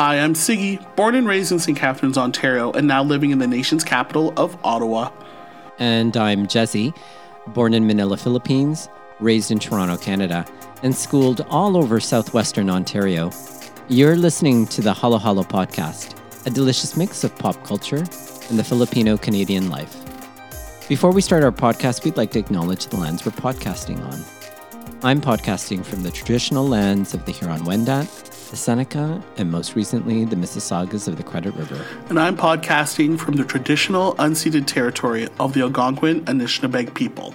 Hi, I'm Sigi, born and raised in St. Catharines, Ontario, and now living in the nation's capital of Ottawa. And I'm Jesse, born in Manila, Philippines, raised in Toronto, Canada, and schooled all over southwestern Ontario. You're listening to the Halo Halo podcast, a delicious mix of pop culture and the Filipino Canadian life. Before we start our podcast, we'd like to acknowledge the lands we're podcasting on. I'm podcasting from the traditional lands of the Huron Wendat, the Seneca, and most recently, the Mississaugas of the Credit River. And I'm podcasting from the traditional unceded territory of the Algonquin Anishinaabeg people.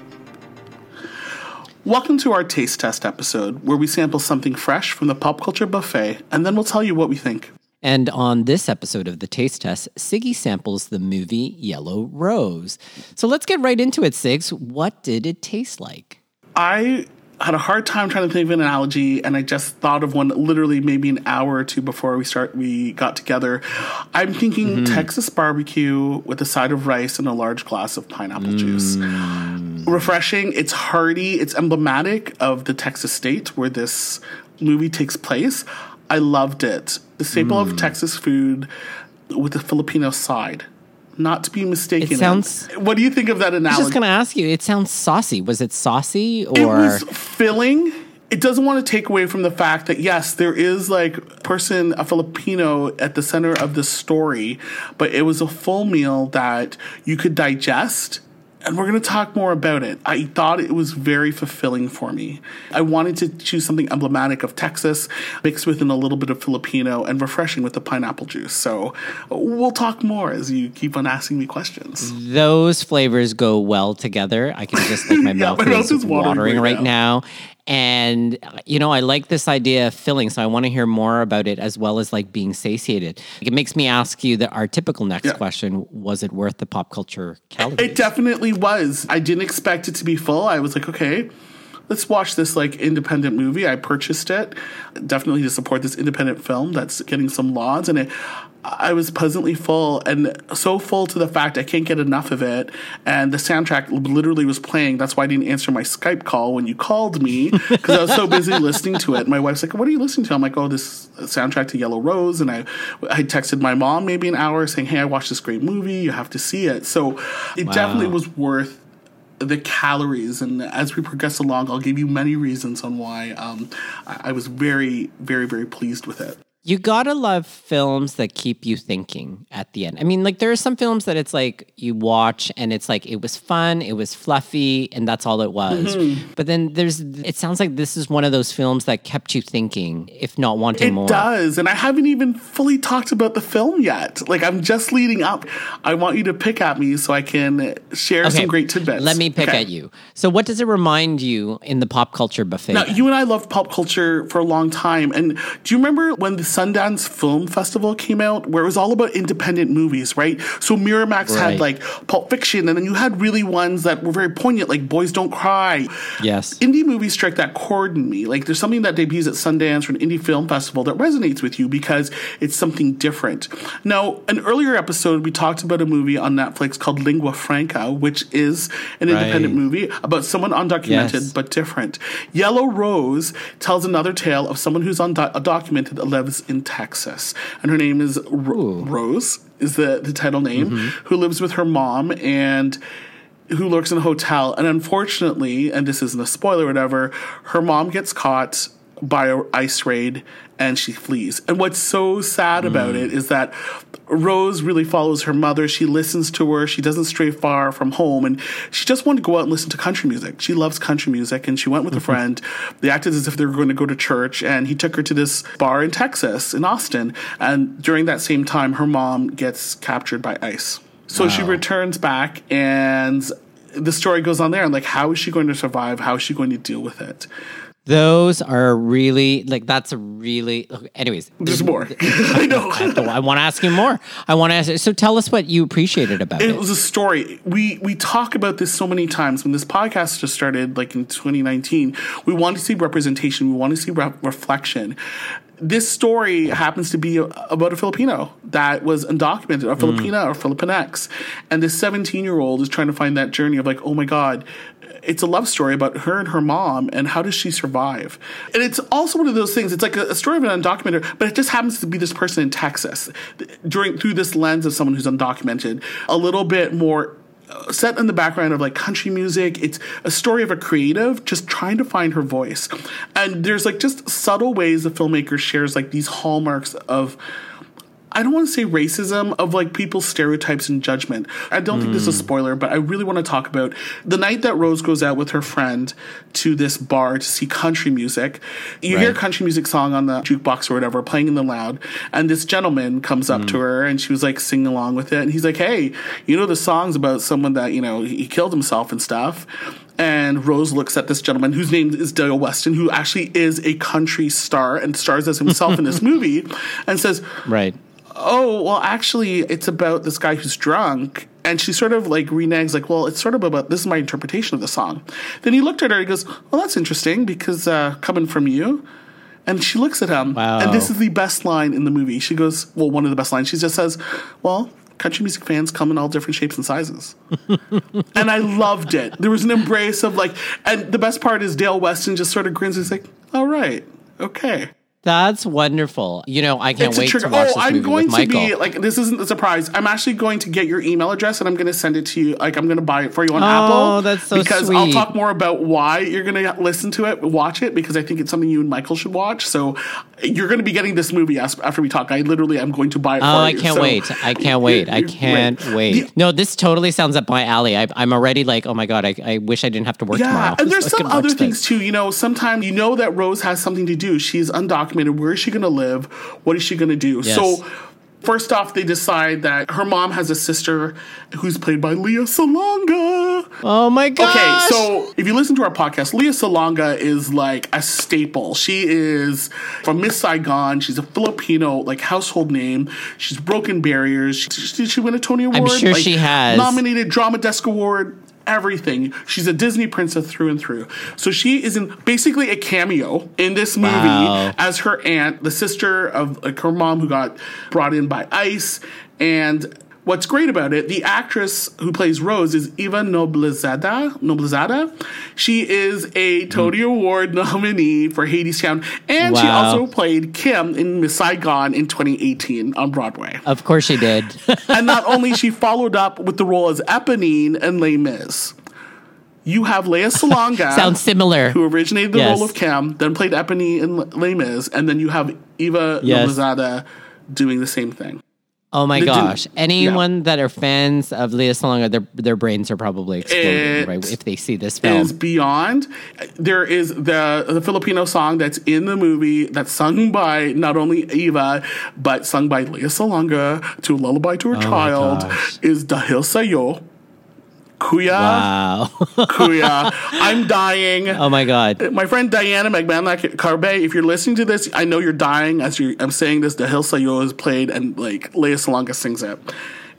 Welcome to our taste test episode, where we sample something fresh from the pop culture buffet, and then we'll tell you what we think. And on this episode of the Taste Test, Sigi samples the movie Yellow Rose. So let's get right into it, Sigs. What did it taste like? I had a hard time trying to think of an analogy and I just thought of one literally maybe an hour or two before we start we got together. I'm thinking mm-hmm. Texas barbecue with a side of rice and a large glass of pineapple mm. juice. Refreshing, it's hearty, it's emblematic of the Texas state where this movie takes place. I loved it. The staple mm. of Texas food with a Filipino side not to be mistaken. It sounds. What do you think of that analogy? I was just going to ask you. It sounds saucy. Was it saucy or? It was filling. It doesn't want to take away from the fact that yes, there is like person a Filipino at the center of the story, but it was a full meal that you could digest and we're going to talk more about it. I thought it was very fulfilling for me. I wanted to choose something emblematic of Texas, mixed with a little bit of Filipino, and refreshing with the pineapple juice. So we'll talk more as you keep on asking me questions. Those flavors go well together. I can just like my yeah, mouth, is watering, watering right, right now. now. And, you know, I like this idea of filling. So I want to hear more about it as well as like being satiated. It makes me ask you that our typical next yeah. question was it worth the pop culture calories? It definitely was. I didn't expect it to be full. I was like, okay, let's watch this like independent movie. I purchased it definitely to support this independent film that's getting some lauds and it I was pleasantly full and so full to the fact I can't get enough of it. And the soundtrack literally was playing. That's why I didn't answer my Skype call when you called me because I was so busy listening to it. My wife's like, "What are you listening to?" I'm like, "Oh, this soundtrack to Yellow Rose." And I, I texted my mom maybe an hour saying, "Hey, I watched this great movie. You have to see it." So it wow. definitely was worth the calories. And as we progress along, I'll give you many reasons on why um, I, I was very, very, very pleased with it you gotta love films that keep you thinking at the end. I mean, like there are some films that it's like you watch and it's like it was fun, it was fluffy, and that's all it was. Mm-hmm. But then there's it sounds like this is one of those films that kept you thinking, if not wanting it more. It does, and I haven't even fully talked about the film yet. Like I'm just leading up. I want you to pick at me so I can share okay. some great tidbits. Let me pick okay. at you. So, what does it remind you in the pop culture buffet? Now, you and I loved pop culture for a long time, and do you remember when the Sundance Film Festival came out, where it was all about independent movies, right? So Miramax right. had like Pulp Fiction, and then you had really ones that were very poignant, like Boys Don't Cry. Yes. Indie movies strike that chord in me. Like there's something that debuts at Sundance or an indie film festival that resonates with you because it's something different. Now, an earlier episode, we talked about a movie on Netflix called Lingua Franca, which is an right. independent movie about someone undocumented yes. but different. Yellow Rose tells another tale of someone who's undocumented lives in Texas. And her name is Ro- Rose is the the title name, mm-hmm. who lives with her mom and who lurks in a hotel. And unfortunately, and this isn't a spoiler, or whatever, her mom gets caught by a ice raid and she flees. And what's so sad mm. about it is that Rose really follows her mother. She listens to her. She doesn't stray far from home. And she just wanted to go out and listen to country music. She loves country music. And she went with mm-hmm. a friend. They acted as if they were going to go to church. And he took her to this bar in Texas, in Austin. And during that same time, her mom gets captured by ICE. So wow. she returns back and the story goes on there. And like, how is she going to survive? How is she going to deal with it? Those are really like that's a really. Anyways, there's more. I know. I, I want to ask you more. I want to ask. So tell us what you appreciated about it. It was a story. We we talk about this so many times. When this podcast just started, like in 2019, we want to see representation. We want to see re- reflection this story happens to be about a Filipino that was undocumented, a mm. Filipina or Filipinx. And this 17 year old is trying to find that journey of like, oh my God, it's a love story about her and her mom and how does she survive. And it's also one of those things, it's like a, a story of an undocumented, but it just happens to be this person in Texas during through this lens of someone who's undocumented, a little bit more set in the background of like country music. It's a story of a creative just trying to find her voice. And there's like just subtle ways the filmmaker shares like these hallmarks of I don't want to say racism of like people's stereotypes and judgment. I don't mm. think this is a spoiler, but I really want to talk about the night that Rose goes out with her friend to this bar to see country music. You right. hear a country music song on the jukebox or whatever playing in the loud, and this gentleman comes up mm. to her and she was like singing along with it, and he's like, "Hey, you know the song's about someone that you know he killed himself and stuff." And Rose looks at this gentleman whose name is Dale Watson, who actually is a country star and stars as himself in this movie, and says, "Right, oh, well, actually, it's about this guy who's drunk. And she sort of like reneges, like, well, it's sort of about this is my interpretation of the song. Then he looked at her, he goes, well, that's interesting because uh, coming from you. And she looks at him, wow. and this is the best line in the movie. She goes, well, one of the best lines. She just says, well, country music fans come in all different shapes and sizes. and I loved it. There was an embrace of like, and the best part is Dale Watson just sort of grins. He's like, all right, okay. That's wonderful. You know, I can't it's wait to watch oh, this I'm going to be like this isn't a surprise. I'm actually going to get your email address and I'm going to send it to you. Like I'm going to buy it for you on oh, Apple. Oh, that's so sweet. because sweet. I'll talk more about why you're going to listen to it, watch it because I think it's something you and Michael should watch. So you're going to be getting this movie after we talk. I literally am going to buy it. Oh, I can't wait! I can't wait! I can't right. wait! The, no, this totally sounds up my alley. I, am already like, oh my god! I, I, wish I didn't have to work yeah, tomorrow. and there's some other things too. You know, sometimes you know that Rose has something to do. She's undocumented. Where is she going to live? What is she going to do? Yes. So First off, they decide that her mom has a sister who's played by Lea Salonga. Oh my god! Okay, so if you listen to our podcast, Lea Salonga is like a staple. She is from Miss Saigon. She's a Filipino like household name. She's broken barriers. She, did she win a Tony Award? I'm sure like, she has. Nominated Drama Desk Award everything. She's a Disney princess through and through. So she is in basically a cameo in this movie wow. as her aunt, the sister of like her mom who got brought in by ICE. And what's great about it, the actress who plays Rose is Eva Noblezada. Noblezada. She is a Tony mm. Award nominee for Hadestown, and wow. she also played Kim in Miss Saigon in 2018 on Broadway. Of course, she did. and not only she followed up with the role as Eponine in Les Mis. You have Lea Salonga. Sounds similar. Who originated the yes. role of Kim, then played Eponine in Les Mis, and then you have Eva yes. Noblezada doing the same thing. Oh my gosh! Anyone yeah. that are fans of Lea Salonga, their their brains are probably exploding right, if they see this film. Is beyond. There is the the Filipino song that's in the movie that's sung by not only Eva but sung by Lea Salonga to a lullaby to her oh child is Dahil Sayo Kuya. Wow. Kuya. I'm dying. Oh my God. My friend Diana McMahon Carbe, if you're listening to this, I know you're dying as you're, I'm saying this. Dahil Sayo is played and like Lea Salonga sings it.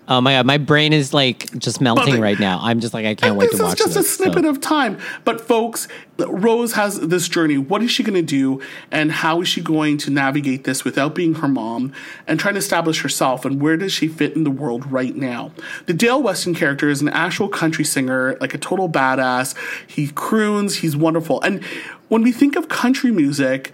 Oh my god, my brain is like just melting but, right now. I'm just like I can't wait to watch this. This is just a snippet so. of time. But folks, Rose has this journey. What is she going to do, and how is she going to navigate this without being her mom and trying to establish herself? And where does she fit in the world right now? The Dale Watson character is an actual country singer, like a total badass. He croons. He's wonderful. And when we think of country music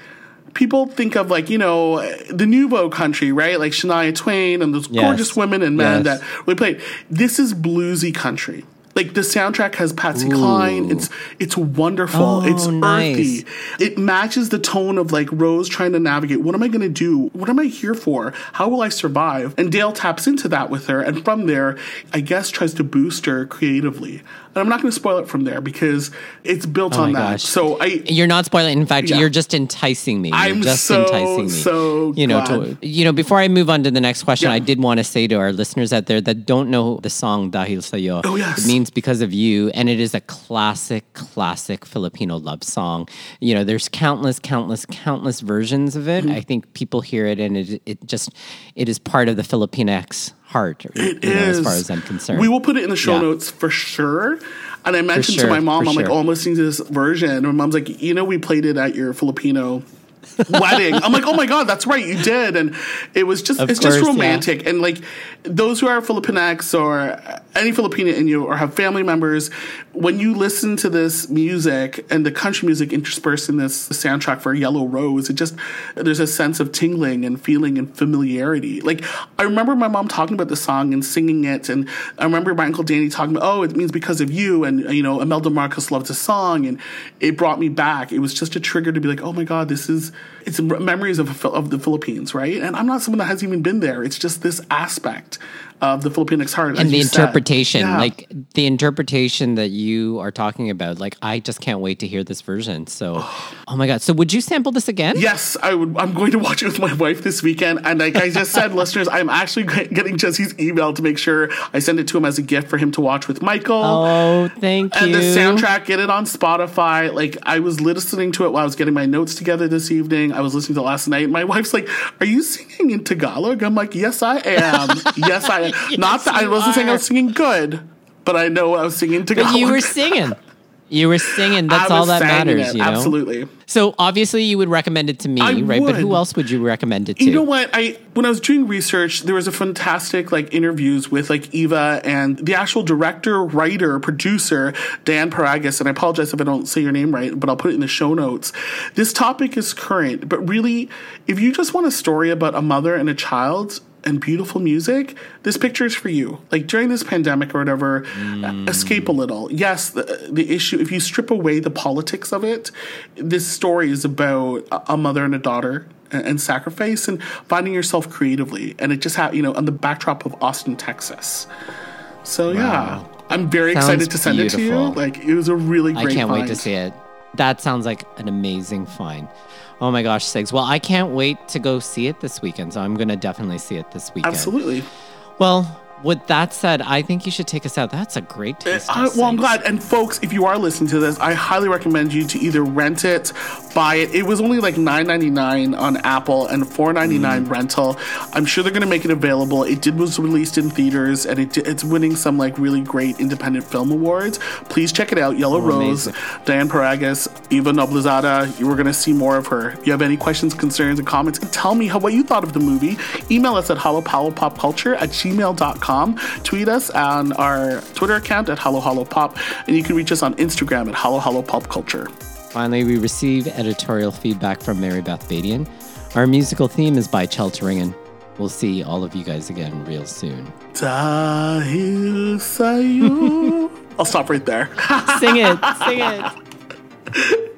people think of like you know the nouveau country, right? Like Shania Twain and those yes. gorgeous women and men yes. that we played. This is bluesy country. Like the soundtrack has Patsy Ooh. Cline. It's it's wonderful. Oh, it's nice. earthy. It matches the tone of like Rose trying to navigate. What am I going to do? What am I here for? How will I survive? And Dale taps into that with her, and from there, I guess tries to boost her creatively. And I'm not going to spoil it from there because it's built oh on that. Gosh. So I, you're not spoiling. In fact, yeah. you're just enticing me. You're I'm just so, enticing me. So you know, to, you know. Before I move on to the next question, yeah. I did want to say to our listeners out there that don't know the song "Dahil Sayo." Oh yes, it means because of you, and it is a classic, classic Filipino love song. You know, there's countless, countless, countless versions of it. Mm-hmm. I think people hear it, and it it just it is part of the Filipinx heart. It is, as far as I'm concerned. We will put it in the show yeah. notes for sure. And I mentioned sure, to my mom, I'm sure. like, oh, I'm listening to this version. And my mom's like, you know, we played it at your Filipino wedding. I'm like, oh my god, that's right, you did, and it was just Of it's course, just yeah. romantic. And like those who are Filipinx or any Filipina in you or have family members, when you listen to this music and the country music interspersed in this soundtrack for Yellow Rose, it just there's a sense of tingling and feeling and familiarity. Like I remember my mom talking about the song and singing it, and I remember my uncle Danny talking about, oh, it means because of you, and you know, Imelda Marcos loved the song, and it brought me back. It was just a trigger to be like, oh my god, this is it's memories of of the Philippines, right? And I'm not someone that hasn't even been there. It's just this aspect of the Filipinx heart and the interpretation Yeah. like the interpretation that you are talking about like i just can't wait to hear this version so oh my god so would you sample this again Yes, I would. I'm going to watch it with my wife this weekend, and like I just said, listeners, I'm actually getting Jesse's email to make sure I send it to him as a gift for him to watch with Michael. oh thank and you And the soundtrack, get it on Spotify. Like I was listening to it while I was getting my notes together this evening. I was listening to it last night. My wife's like, "Are you singing in Tagalog?" I'm like, "Yes, I am. yes, I am." Not that I wasn't saying I was singing good, but I know I was singing to but you were singing you were singing that's all that matters it, you know Absolutely. so obviously you would recommend it to me I right but who else would you recommend it to You know what? I when I was doing research, there was a fantastic like interviews with like Eva and the actual director, writer, producer Dan Paragas. And I apologize if I don't say your name right, but I'll put it in the show notes. This topic is current, but really, if you just want a story about a mother and a child and beautiful music, this picture is for you. Like during this pandemic or whatever, uh, escape a little. Yes, the, the issue, if you strip away the politics of it, this story is about a, mother and a daughter and, and sacrifice and finding yourself creatively. And it just had, you know, on the backdrop of Austin, Texas. So yeah, I'm very Sounds excited to send it to you. Like it was a really I can't wait to see it. That sounds like an amazing find. Oh my gosh, Sigs. Well, I can't wait to go see it this weekend. So I'm going to definitely see it this weekend. Absolutely. Well, with that said, I think you should take us out. That's a great eh, taste. I, well, I'm glad. And folks, if you are listening to this, I highly recommend you to either rent it, buy it. It was only like $9.99 on Apple and $4.99 mm. rental. I'm sure they're going to make it available. It did was released in theaters and it, it's winning some like really great independent film awards. Please check it out. Yellow oh, Rose, amazing. Diane Paragas, Eva Noblezada. You were going to see more of her. If you have any questions, concerns, and comments, tell me how what you thought of the movie, email us at hollowpopculture at gmail.com. Tweet us on our Twitter account at halohalopop, and you can reach us on Instagram at halohalopopculture. Finally, we receive editorial feedback from Mary Beth Badian. Our musical theme is by Chelteringen. We'll see all of you guys again real soon. I'll stop right there. Sing it, sing it.